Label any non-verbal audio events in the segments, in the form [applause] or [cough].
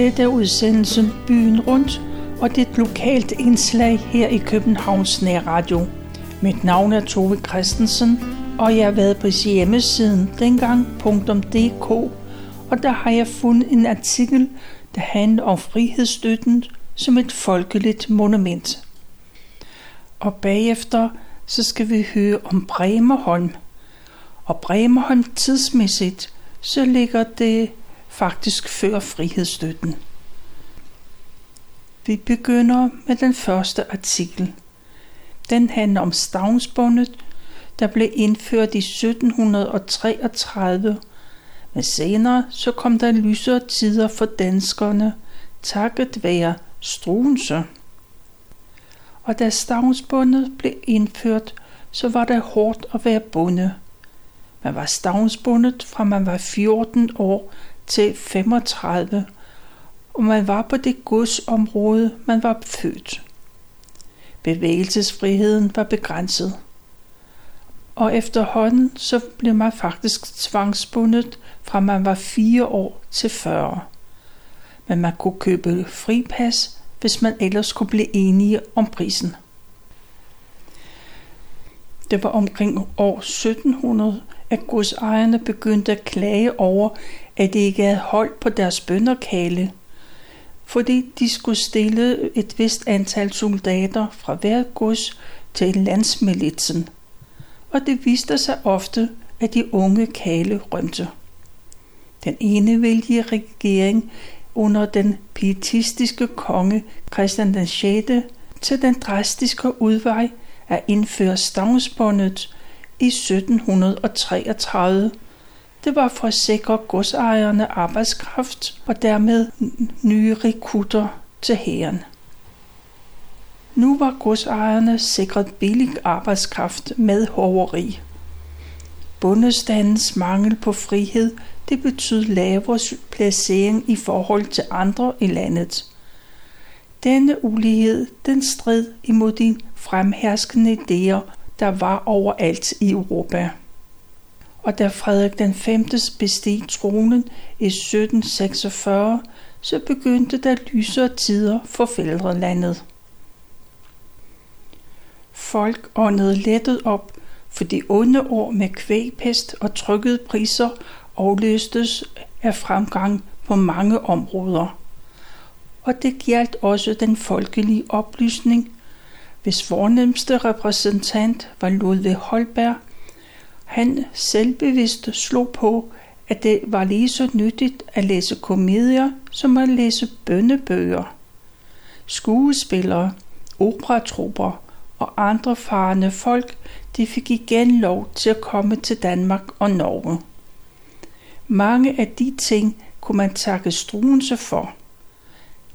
Dette er udsendelsen Byen Rundt, og det er et lokalt indslag her i Københavns Nærradio. Mit navn er Tove Christensen, og jeg har været på hjemmesiden dengang.dk, og der har jeg fundet en artikel, der handler om frihedsstøtten som et folkeligt monument. Og bagefter så skal vi høre om Bremerholm. Og Bremerholm tidsmæssigt, så ligger det faktisk før frihedsstøtten. Vi begynder med den første artikel. Den handler om stavnsbundet, der blev indført i 1733, men senere så kom der lysere tider for danskerne, takket være Struense. Og da stavnsbundet blev indført, så var det hårdt at være bundet. Man var stavnsbundet fra man var 14 år til 35, og man var på det godsområde, man var født. Bevægelsesfriheden var begrænset. Og efterhånden så blev man faktisk tvangsbundet fra man var 4 år til 40. Men man kunne købe fripas, hvis man ellers kunne blive enige om prisen. Det var omkring år 1700, at godsejerne begyndte at klage over, at de ikke havde holdt på deres bønderkale, fordi de skulle stille et vist antal soldater fra hver gods til landsmilitsen. Og det viste sig ofte, at de unge kale rømte. Den enevældige regering under den pietistiske konge Christian den 6. til den drastiske udvej at indføre stavnsbåndet i 1733. Det var for at sikre godsejerne arbejdskraft og dermed nye rekrutter til hæren. Nu var godsejerne sikret billig arbejdskraft med hoveri. Bundestandens mangel på frihed det betød lavere placering i forhold til andre i landet. Denne ulighed den strid imod de fremherskende idéer, der var overalt i Europa. Og da Frederik den 5. besteg tronen i 1746, så begyndte der lysere tider for fædrelandet. Folk åndede lettet op, for de onde år med kvægpest og trykkede priser afløstes af fremgang på mange områder. Og det galt også den folkelige oplysning, hvis fornemmeste repræsentant var Ludvig Holberg. Han selvbevidst slog på, at det var lige så nyttigt at læse komedier, som at læse bønnebøger. Skuespillere, operatrupper og andre farende folk, de fik igen lov til at komme til Danmark og Norge. Mange af de ting kunne man takke Struense for.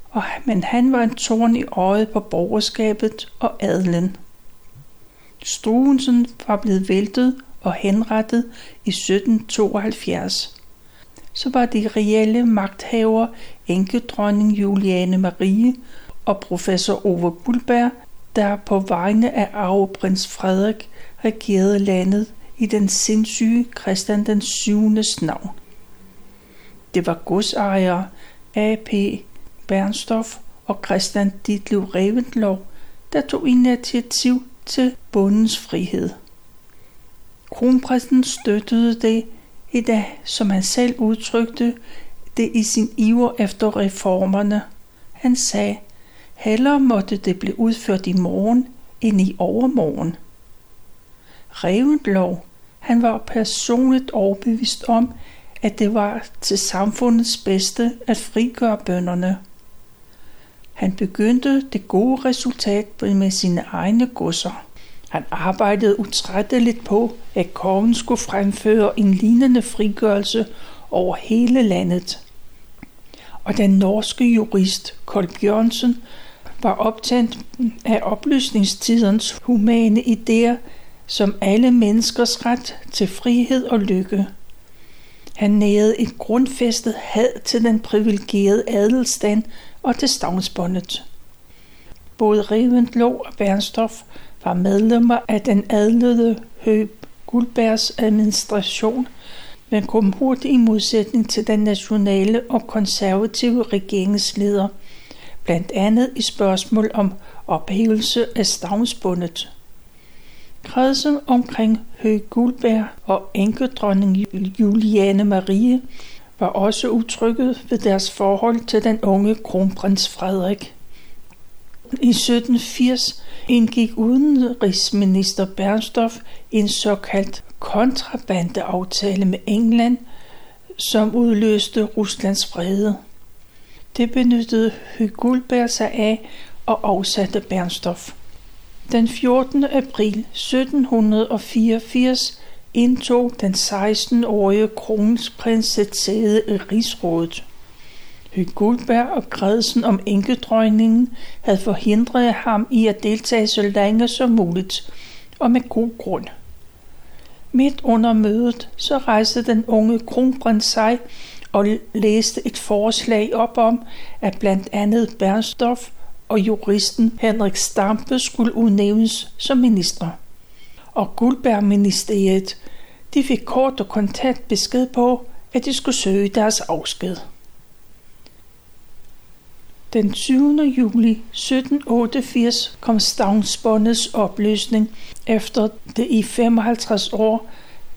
Og, men han var en torn i øjet på borgerskabet og adlen. Struensen var blevet væltet og henrettet i 1772. Så var de reelle magthaver enkedronning Juliane Marie og professor Ove Bulberg, der på vegne af arveprins Frederik regerede landet i den sindssyge Christian den 7. navn. Det var godsejere A.P. Bernstorff og Christian Ditlev Reventlow, der tog initiativ til bundens frihed. Kronprinsen støttede det i dag, som han selv udtrykte det i sin iver efter reformerne. Han sagde, hellere måtte det blive udført i morgen end i overmorgen. Reventlow, han var personligt overbevist om, at det var til samfundets bedste at frigøre bønderne. Han begyndte det gode resultat med sine egne godser. Han arbejdede utrætteligt på, at kongen skulle fremføre en lignende frigørelse over hele landet. Og den norske jurist Kold Bjørnsen var optændt af oplysningstidens humane idéer som alle menneskers ret til frihed og lykke. Han nærede et grundfæstet had til den privilegerede adelstand og til stavnsbåndet. Både Reventlow og Bernstorff var medlemmer af den adlede Høb Guldbergs administration, men kom hurtigt i modsætning til den nationale og konservative regeringsleder, blandt andet i spørgsmål om ophævelse af stavnsbundet. Kredsen omkring Høg Guldberg og enkedronning Juliane Marie var også utrygget ved deres forhold til den unge kronprins Frederik. I 1780 indgik udenrigsminister Bernstorff en såkaldt kontrabandeaftale med England, som udløste Ruslands frede. Det benyttede Hygulberg sig af og afsatte Bernstorff. Den 14. april 1784 indtog den 16-årige kronprins et sæde i rigsrådet. Guldberg og kredsen om enkedrøgningen havde forhindret ham i at deltage så længe som muligt, og med god grund. Midt under mødet så rejste den unge kronprins sig og læste et forslag op om, at blandt andet Bernstorff og juristen Henrik Stampe skulle udnævnes som minister. Og Guldberg-ministeriet, de fik kort og kontant besked på, at de skulle søge deres afsked. Den 20. juli 1788 kom stavnsbåndets opløsning, efter det i 55 år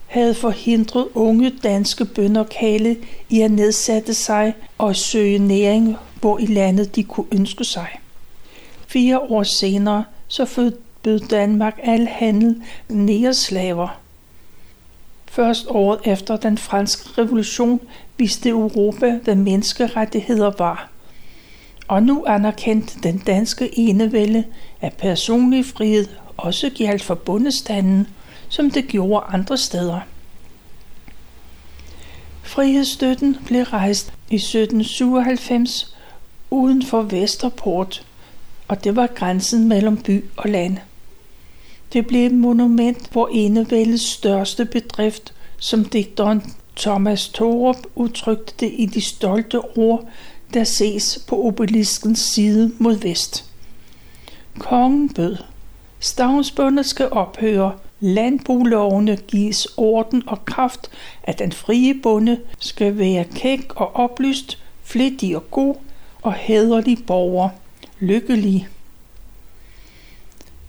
havde forhindret unge danske bønder kale i at nedsætte sig og søge næring, hvor i landet de kunne ønske sig. Fire år senere så forbød Danmark al handel med. Først året efter den franske revolution viste Europa, hvad menneskerettigheder var. Og nu anerkendte den danske enevælde, at personlig frihed også gjaldt for bundestanden, som det gjorde andre steder. Frihedsstøtten blev rejst i 1797 uden for Vesterport, og det var grænsen mellem by og land. Det blev et monument, hvor enevældets største bedrift, som digteren Thomas Thorup udtrykte det i de stolte ord, der ses på obeliskens side mod vest. Kongen bød. Stavnsbundet skal ophøre. Landbolovene gives orden og kraft, at den frie bonde skal være kæk og oplyst, flittig og god og hæderlig borger. Lykkelig.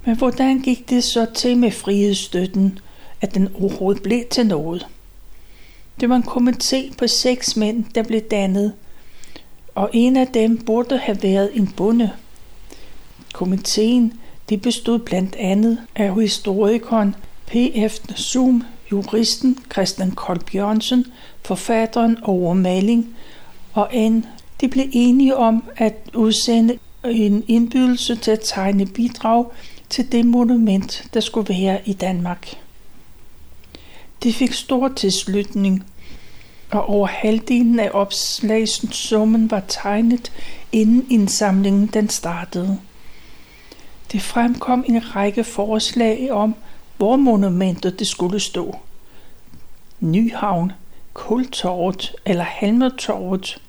Men hvordan gik det så til med frihedsstøtten, at den overhovedet blev til noget? Det var en komité på seks mænd, der blev dannet – og en af dem burde have været en bonde. Komiteen de bestod blandt andet af historikeren P.F. Zoom, juristen Christian Kold Bjørnsen, forfatteren over maling, og en. De blev enige om at udsende en indbydelse til at tegne bidrag til det monument, der skulle være i Danmark. Det fik stor tilslutning, og over halvdelen af opslagssummen var tegnet, inden indsamlingen den startede. Det fremkom en række forslag om, hvor monumentet det skulle stå. Nyhavn, Kultorvet eller Halmertorvet.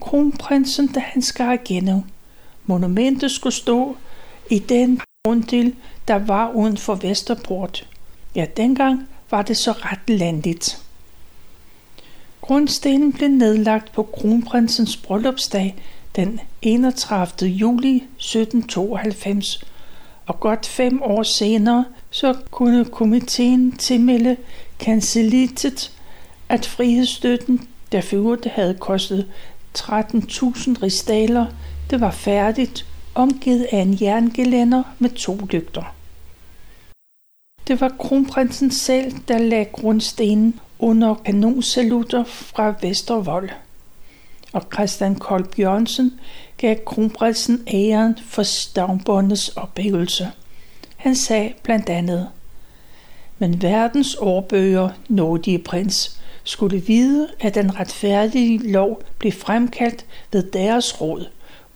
Kronprinsen, da han skar igennem. Monumentet skulle stå i den runddel, der var uden for Vesterport. Ja, dengang var det så ret landigt. Grundstenen blev nedlagt på kronprinsens bryllupsdag den 31. juli 1792, og godt fem år senere så kunne komiteen tilmelde kancelitet, at frihedsstøtten, der for havde kostet 13.000 ristaler, det var færdigt, omgivet af en jerngelænder med to lygter. Det var kronprinsen selv, der lagde grundstenen under kanonsalutter fra Vestervold. Og Christian Kolb Jørgensen gav kronprinsen æren for stavnbåndets ophævelse. Han sagde blandt andet, men verdens årbøger, nådige prins, skulle vide, at den retfærdige lov blev fremkaldt ved deres råd,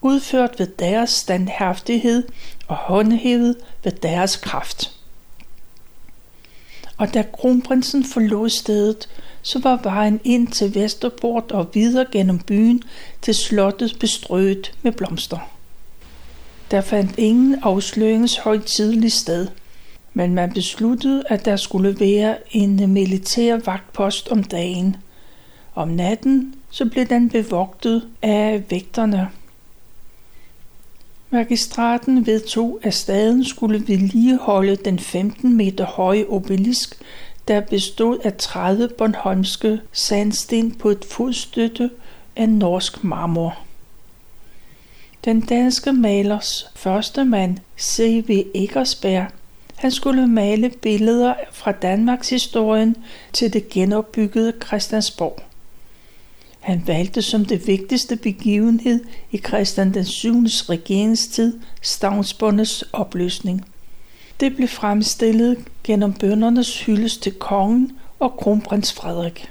udført ved deres standhaftighed og håndhævet ved deres kraft og da kronprinsen forlod stedet, så var vejen ind til Vesterport og videre gennem byen til slottet bestrøget med blomster. Der fandt ingen afsløringshøjtidelig sted. Men man besluttede, at der skulle være en militær vagtpost om dagen. Om natten så blev den bevogtet af vægterne. Magistraten vedtog, at staden skulle vedligeholde den 15 meter høje obelisk, der bestod af 30 Bornholmske sandsten på et fodstøtte af norsk marmor. Den danske malers første mand, C.V. Eggersberg, han skulle male billeder fra Danmarks historien til det genopbyggede Christiansborg. Han valgte som det vigtigste begivenhed i Christian den 7. regeringstid stavnsbåndets opløsning. Det blev fremstillet gennem bøndernes hyldest til kongen og kronprins Frederik.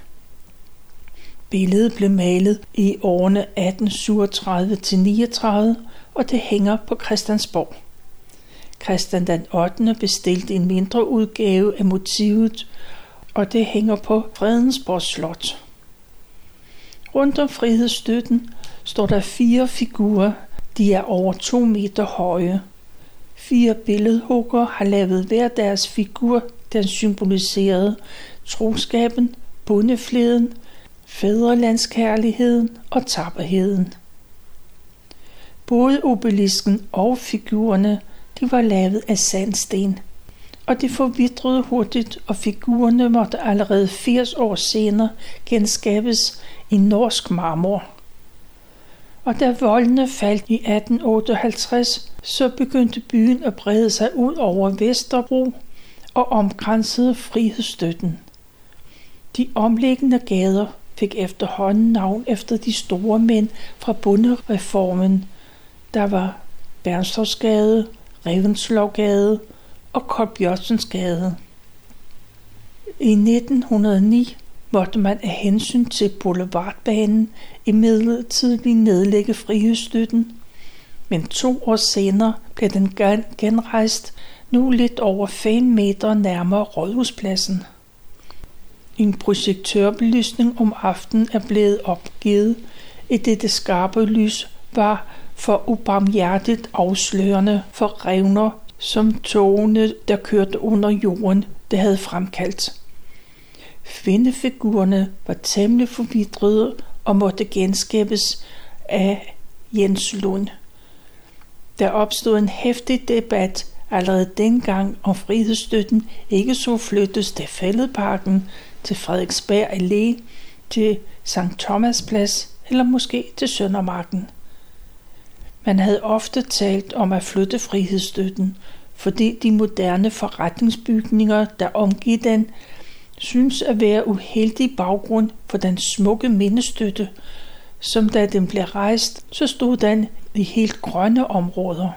Billedet blev malet i årene 1837-39, og det hænger på Christiansborg. Christian den 8. bestilte en mindre udgave af motivet, og det hænger på Fredensborg Slot. Rundt om frihedsstøtten står der fire figurer. De er over to meter høje. Fire billedhugger har lavet hver deres figur, den symboliserede troskaben, bundefleden, fædrelandskærligheden og tapperheden. Både obelisken og figurerne de var lavet af sandsten, og det forvidrede hurtigt, og figurerne måtte allerede 80 år senere genskabes i norsk marmor. Og da voldene faldt i 1858, så begyndte byen at brede sig ud over Vesterbro og omkransede frihedsstøtten. De omliggende gader fik efterhånden navn efter de store mænd fra bundereformen. Der var Bernstorffsgade, Revenslovgade og Kolbjørnsensgade. I 1909 måtte man af hensyn til Boulevardbanen i imidlertid nedlægge frihedsstøtten, men to år senere blev den genrejst nu lidt over 5 meter nærmere Rådhuspladsen. En projektørbelysning om aftenen er blevet opgivet, i det det skarpe lys var for ubarmhjertigt afslørende for revner, som togene, der kørte under jorden, det havde fremkaldt. Kvindefigurerne var temmelig forvidrede og måtte genskabes af Jens Lund. Der opstod en hæftig debat allerede dengang om frihedsstøtten ikke så flyttes til Fælledparken, til Frederiksberg Allé, til St. Thomas Plads eller måske til Søndermarken. Man havde ofte talt om at flytte frihedsstøtten, fordi de moderne forretningsbygninger, der omgiver den, synes at være uheldig baggrund for den smukke mindestøtte, som da den blev rejst, så stod den i helt grønne områder.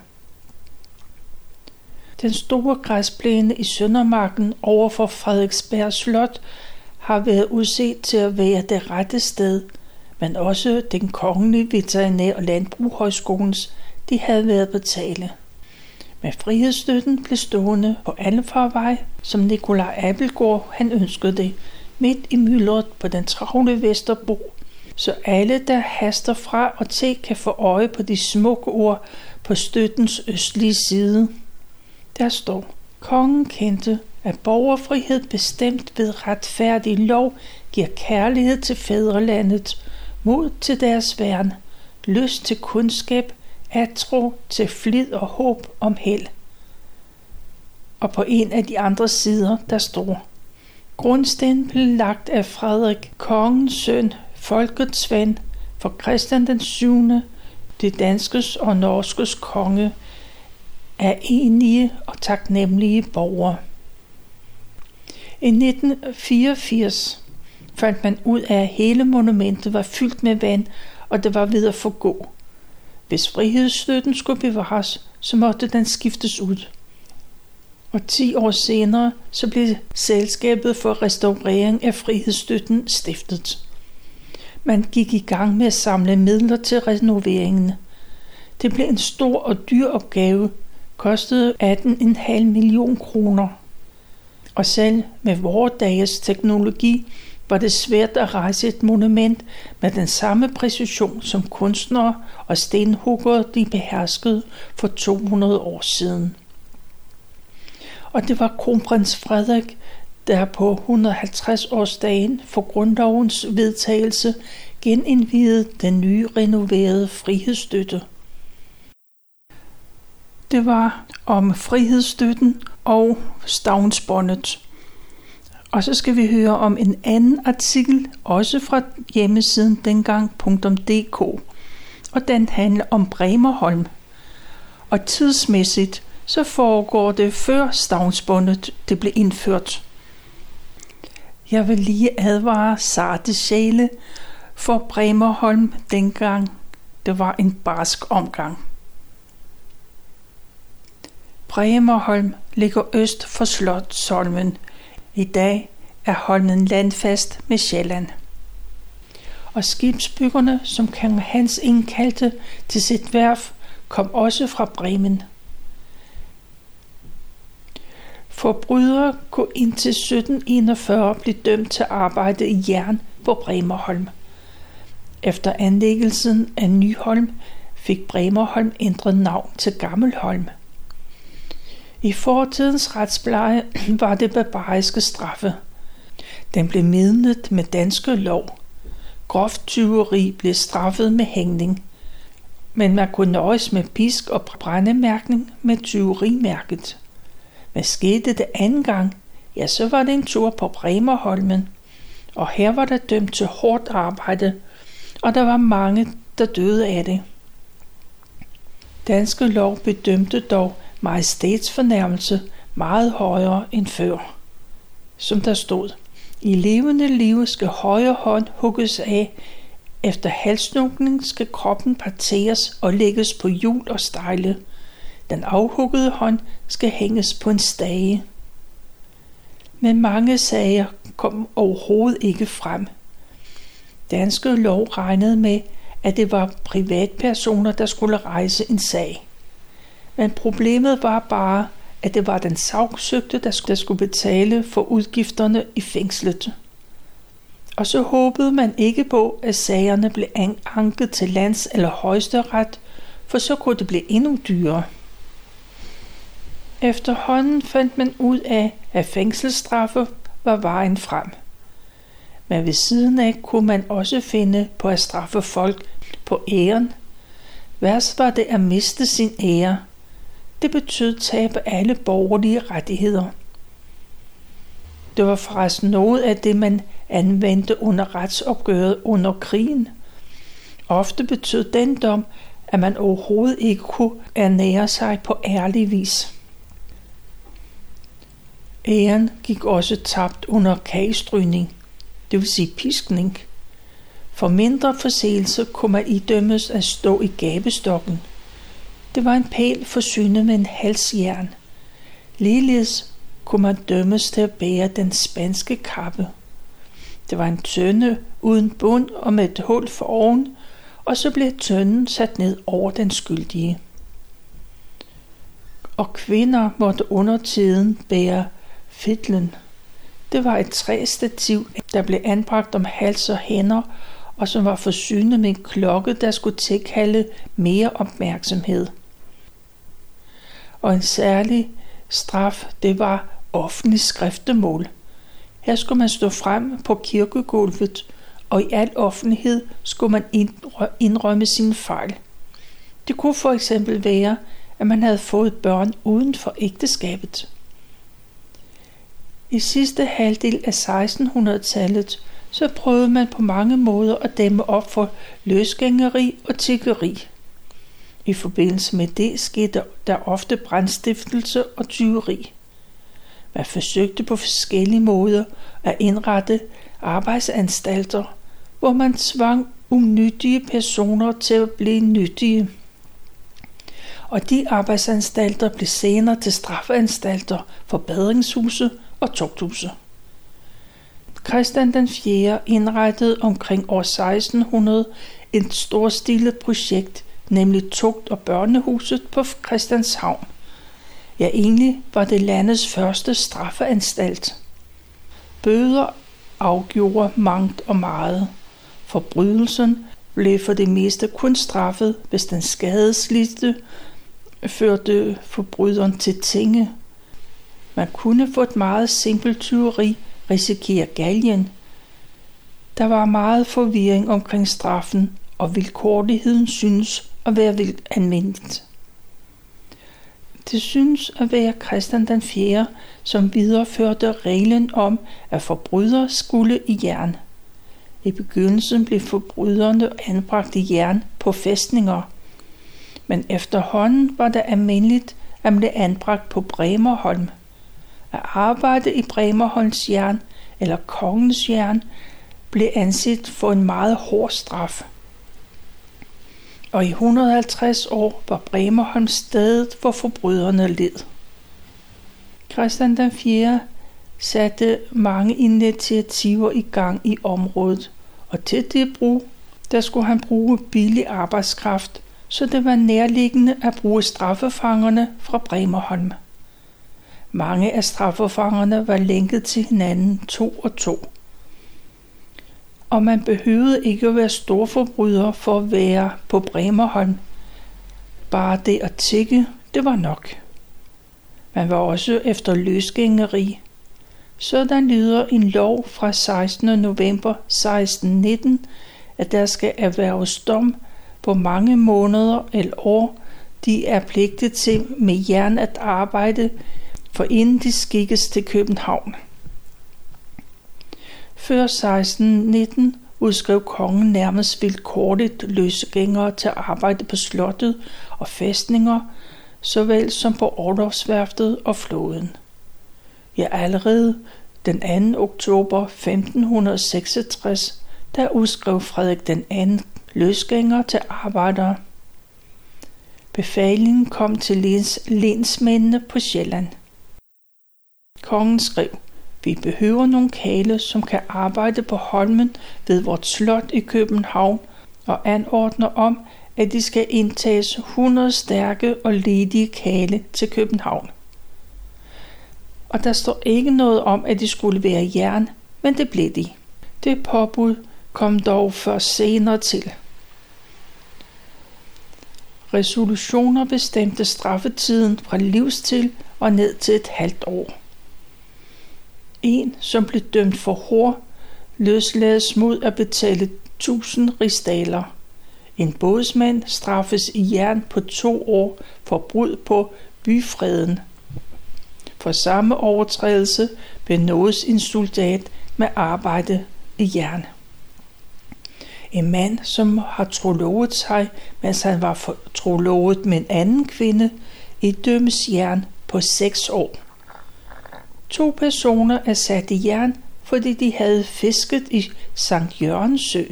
Den store græsplæne i Søndermarken over for Frederiksberg Slot har været udset til at være det rette sted, men også den kongelige veterinær- og landbrugshøjskolens, de havde været på tale. Men frihedsstøtten blev stående på Alfarvej, som Nikolaj Abelgaard han ønskede det, midt i myldret på den travle Vesterbro, så alle, der haster fra og til, kan få øje på de smukke ord på støttens østlige side. Der står, kongen kendte, at borgerfrihed bestemt ved retfærdig lov giver kærlighed til fædrelandet, mod til deres værn, lyst til kundskab, atro til flid og håb om held. Og på en af de andre sider, der står, Grundsten lagt af Frederik, kongens søn, folkets ven, for Christian den 7., det danskes og norskes konge, er enige og taknemmelige borgere. I 1984 fandt man ud af, at hele monumentet var fyldt med vand, og det var ved at forgå. Hvis frihedsstøtten skulle bevares, så måtte den skiftes ud. Og ti år senere så blev Selskabet for Restaurering af Frihedsstøtten stiftet. Man gik i gang med at samle midler til renoveringen. Det blev en stor og dyr opgave, kostede 18,5 million kroner. Og selv med vores dages teknologi var det svært at rejse et monument med den samme præcision som kunstnere og stenhuggere de beherskede for 200 år siden. Og det var kronprins Frederik, der på 150-årsdagen for grundlovens vedtagelse genindvidede den nye renoverede frihedsstøtte. Det var om frihedsstøtten og stavnsbåndet. Og så skal vi høre om en anden artikel, også fra hjemmesiden dengang.dk, og den handler om Bremerholm. Og tidsmæssigt, så foregår det før stavnsbåndet det blev indført. Jeg vil lige advare sarte sjæle for Bremerholm dengang det var en barsk omgang. Bremerholm ligger øst for Slotsholmen. I dag er Holmen landfast med Sjælland. Og skibsbyggerne, som kong Hans indkaldte til sit værf, kom også fra Bremen. Forbrydere kunne indtil 1741 blive dømt til arbejde i jern på Bremerholm. Efter anlæggelsen af Nyholm fik Bremerholm ændret navn til Gammelholm. I fortidens retspleje [clears throat] var det barbariske straffe. Den blev midnet med danske lov. Groft tyveri blev straffet med hængning. Men man kunne nøjes med pisk og brændemærkning med tyverimærket. Hvad skete det anden gang? Ja, så var det en tur på Bremerholmen. Og her var der dømt til hårdt arbejde, og der var mange, der døde af det. Danske lov bedømte dog majestætsfornærmelse meget højere end før. Som der stod, i levende liv skal højre hånd hugges af, efter halsnukning skal kroppen parteres og lægges på hjul og stejle. Den afhuggede hånd skal hænges på en stage. Men mange sager kom overhovedet ikke frem. Danske lov regnede med, at det var privatpersoner, der skulle rejse en sag. Men problemet var bare, at det var den sagsøgte, der skulle betale for udgifterne i fængslet. Og så håbede man ikke på, at sagerne blev anket til lands- eller højesteret, for så kunne det blive endnu dyrere. Efterhånden fandt man ud af, at fængselsstraffe var vejen frem. Men ved siden af kunne man også finde på at straffe folk på æren. Værst var det at miste sin ære – det betød tab af alle borgerlige rettigheder. Det var forresten noget af det, man anvendte under retsopgøret under krigen. Ofte betød den dom, at man overhovedet ikke kunne ernære sig på ærlig vis. Æren gik også tabt under kagestrygning, det vil sige piskning. For mindre forseelse kunne man idømmes at stå i gabestokken – det var en pæl forsynet med en halsjern. Ligeledes kunne man dømmes til at bære den spanske kappe. Det var en tønde uden bund og med et hul for oven, og så blev tønden sat ned over den skyldige. Og kvinder måtte under tiden bære fitlen. Det var et træstativ, der blev anbragt om hals og hænder, og som var forsynet med en klokke, der skulle tilkalde mere opmærksomhed og en særlig straf, det var offentlig skriftemål. Her skulle man stå frem på kirkegulvet, og i al offentlighed skulle man indrømme sine fejl. Det kunne for eksempel være, at man havde fået børn uden for ægteskabet. I sidste halvdel af 1600-tallet så prøvede man på mange måder at dæmme op for løsgængeri og tiggeri. I forbindelse med det skete der ofte brandstiftelse og tyveri. Man forsøgte på forskellige måder at indrette arbejdsanstalter, hvor man tvang unyttige personer til at blive nyttige. Og de arbejdsanstalter blev senere til straffeanstalter, forbedringshuse og tugthuse. Christian den 4. indrettede omkring år 1600 et storstilet projekt nemlig tugt- og børnehuset på Christianshavn. Ja, egentlig var det landets første straffeanstalt. Bøder afgjorde mangt og meget. Forbrydelsen blev for det meste kun straffet, hvis den skadeslidte førte forbryderen til tinge. Man kunne få et meget simpelt tyveri risikere galgen. Der var meget forvirring omkring straffen, og vilkårligheden synes at være vildt anvendt. Det synes at være Christian den 4., som videreførte reglen om, at forbrydere skulle i jern. I begyndelsen blev forbryderne anbragt i jern på fæstninger, men efterhånden var det almindeligt at blive anbragt på Bremerholm. At arbejde i Bremerholms jern eller kongens jern blev anset for en meget hård straf. Og i 150 år var Bremerholm stedet, hvor forbryderne led. Christian den 4. satte mange initiativer i gang i området, og til det brug, der skulle han bruge billig arbejdskraft, så det var nærliggende at bruge straffefangerne fra Bremerholm. Mange af straffefangerne var lænket til hinanden to og to. Og man behøvede ikke at være storforbryder for at være på Bremerholm. Bare det at tikke, det var nok. Man var også efter løsgængeri. Sådan lyder en lov fra 16. november 1619, at der skal erhverves dom på mange måneder eller år, de er pligtet til med jern at arbejde, for inden de skikkes til København. Før 1619 udskrev kongen nærmest vilkårligt løsgængere til at arbejde på slottet og fæstninger, såvel som på Orlovsværftet og floden. Ja, allerede den 2. oktober 1566, der udskrev Frederik den 2. løsgænger til arbejdere. Befalingen kom til lens, lensmændene på Sjælland. Kongen skrev, vi behøver nogle kale, som kan arbejde på Holmen ved vort slot i København, og anordner om, at de skal indtages 100 stærke og ledige kale til København. Og der står ikke noget om, at de skulle være jern, men det blev de. Det påbud kom dog først senere til. Resolutioner bestemte straffetiden fra livstid og ned til et halvt år. En, som blev dømt for hår, løslades mod at betale 1000 rigsdaler. En bådsmand straffes i jern på to år for brud på byfreden. For samme overtrædelse benådes en soldat med arbejde i jern. En mand, som har trolovet sig, mens han var trolovet med en anden kvinde, i dømmes jern på seks år. To personer er sat i jern, fordi de havde fisket i Sankt Jørgens sø.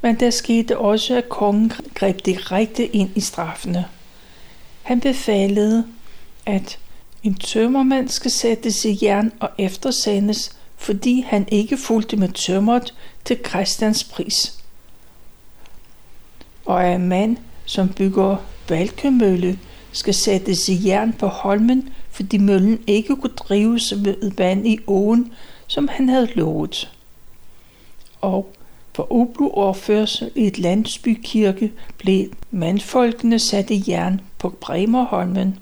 Men der skete også, at kongen greb direkte ind i straffene. Han befalede, at en tømmermand skal sættes i jern og eftersendes, fordi han ikke fulgte med tømmeret til Christians pris. Og at en mand, som bygger Valkemølle, skal sættes i jern på Holmen, fordi møllen ikke kunne drives ved vand i åen, som han havde lovet. Og for ublu overførsel i et landsbykirke blev mandfolkene sat i jern på Bremerholmen.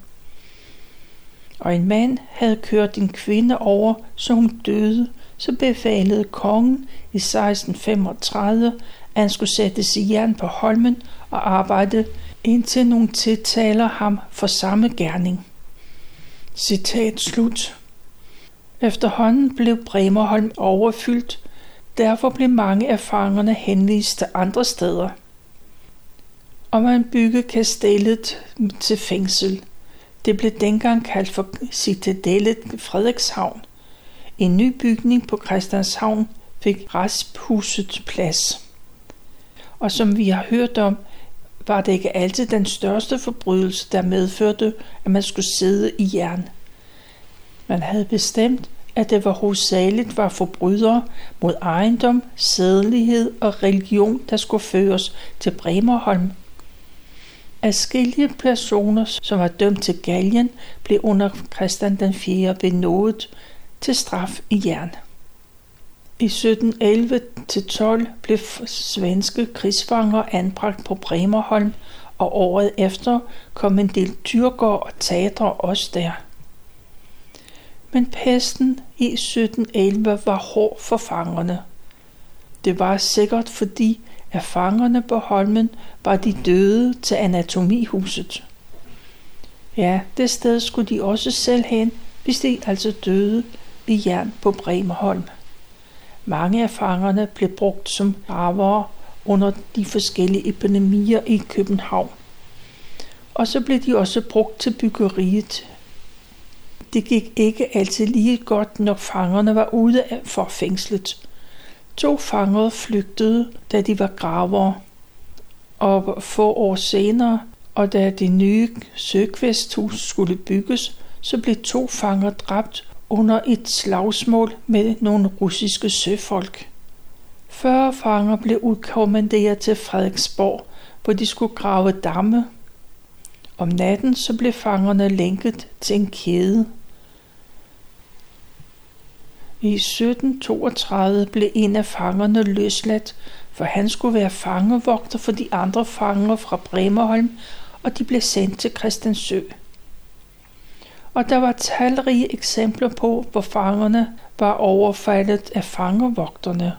Og en mand havde kørt en kvinde over, så hun døde, så befalede kongen i 1635, at han skulle sættes i jern på Holmen og arbejde, indtil nogle tiltaler ham for samme gerning. Citat slut. Efterhånden blev Bremerholm overfyldt, derfor blev mange af fangerne henvist til andre steder. Og man byggede kastellet til fængsel. Det blev dengang kaldt for Citadellet Frederikshavn. En ny bygning på Christianshavn fik resthuset plads. Og som vi har hørt om, var det ikke altid den største forbrydelse, der medførte, at man skulle sidde i jern. Man havde bestemt, at det var hovedsageligt var forbrydere mod ejendom, sædelighed og religion, der skulle føres til Bremerholm. Adskillige personer, som var dømt til galgen, blev under Christian den 4. benådet til straf i jern. I 1711-12 blev svenske krigsfanger anbragt på Bremerholm, og året efter kom en del tyrker og teatre også der. Men pesten i 1711 var hård for fangerne. Det var sikkert fordi, at fangerne på Holmen var de døde til anatomihuset. Ja, det sted skulle de også selv hen, hvis de altså døde ved jern på Bremerholm. Mange af fangerne blev brugt som gravere under de forskellige epidemier i København. Og så blev de også brugt til byggeriet. Det gik ikke altid lige godt, når fangerne var ude for fængslet. To fanger flygtede, da de var gravere. Og få år senere, og da det nye søkvæsthus skulle bygges, så blev to fanger dræbt under et slagsmål med nogle russiske søfolk. 40 fanger blev udkommanderet til Frederiksborg, hvor de skulle grave damme. Om natten så blev fangerne lænket til en kæde. I 1732 blev en af fangerne løsladt, for han skulle være fangevogter for de andre fanger fra Bremerholm, og de blev sendt til Christiansø. Og der var talrige eksempler på, hvor fangerne var overfaldet af fangevogterne.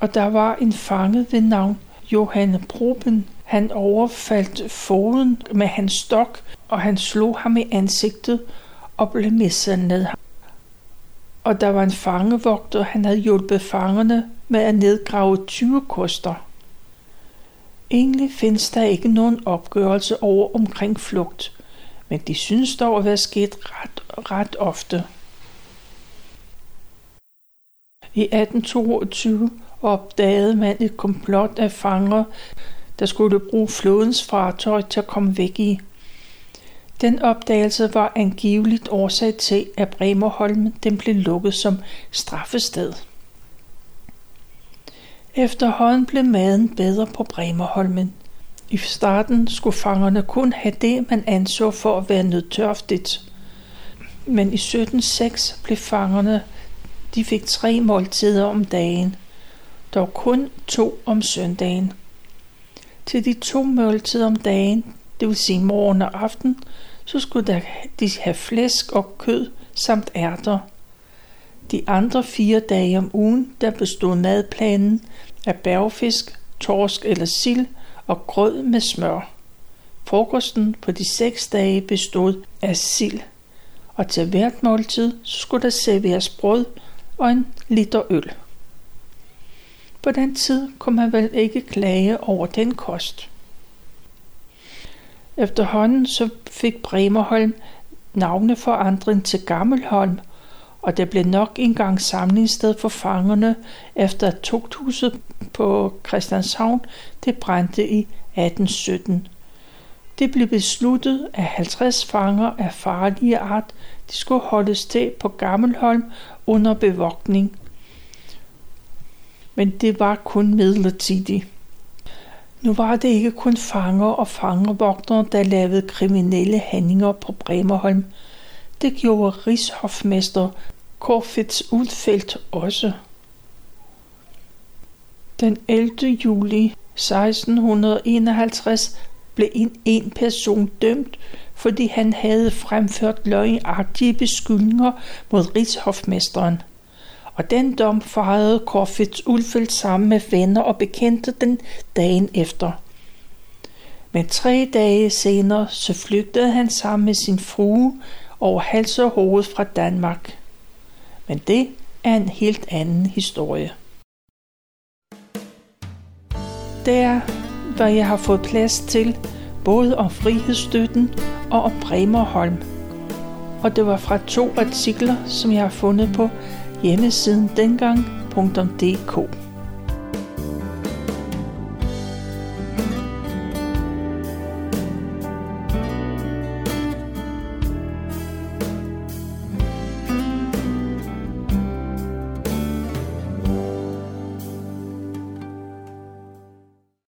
Og der var en fange ved navn Johanne Proben. Han overfaldt foden med hans stok, og han slog ham i ansigtet og blev mishandlet og der var en fangevogter, han havde hjulpet fangerne med at nedgrave 20 koster. Egentlig findes der ikke nogen opgørelse over omkring flugt, men de synes dog at være sket ret, ret ofte. I 1822 opdagede man et komplot af fanger, der skulle bruge flådens fartøj til at komme væk i. Den opdagelse var angiveligt årsag til, at Bremerholm den blev lukket som straffested. Efterhånden blev maden bedre på Bremerholmen. I starten skulle fangerne kun have det, man anså for at være nødtørftigt. Men i 1706 blev fangerne, de fik tre måltider om dagen, dog kun to om søndagen. Til de to måltider om dagen, det vil sige morgen og aften, så skulle der, de have flæsk og kød samt ærter. De andre fire dage om ugen, der bestod madplanen af bærgefisk, torsk eller sild og grød med smør. Frokosten på de seks dage bestod af sild, og til hvert måltid skulle der serveres brød og en liter øl. På den tid kunne man vel ikke klage over den kost. Efterhånden så fik Bremerholm navneforandring til Gammelholm, og det blev nok engang samlingssted for fangerne, efter at tugthuset på Christianshavn det brændte i 1817. Det blev besluttet, at 50 fanger af farlige art de skulle holdes til på Gammelholm under bevogtning. Men det var kun midlertidigt. Nu var det ikke kun fanger og fangervogtere, der lavede kriminelle handlinger på Bremerholm. Det gjorde rigshofmester Corfitz Ulfeldt også. Den 11. juli 1651 blev en, en person dømt, fordi han havde fremført løgnagtige beskyldninger mod rigshofmesteren og den dom fejrede Corfitz Ulfeldt sammen med venner og bekendte den dagen efter. Men tre dage senere så flygtede han sammen med sin frue over hals og hoved fra Danmark. Men det er en helt anden historie. Der, hvor jeg har fået plads til, både om frihedsstøtten og om Bremerholm. Og det var fra to artikler, som jeg har fundet på hjemmesiden dengang.dk.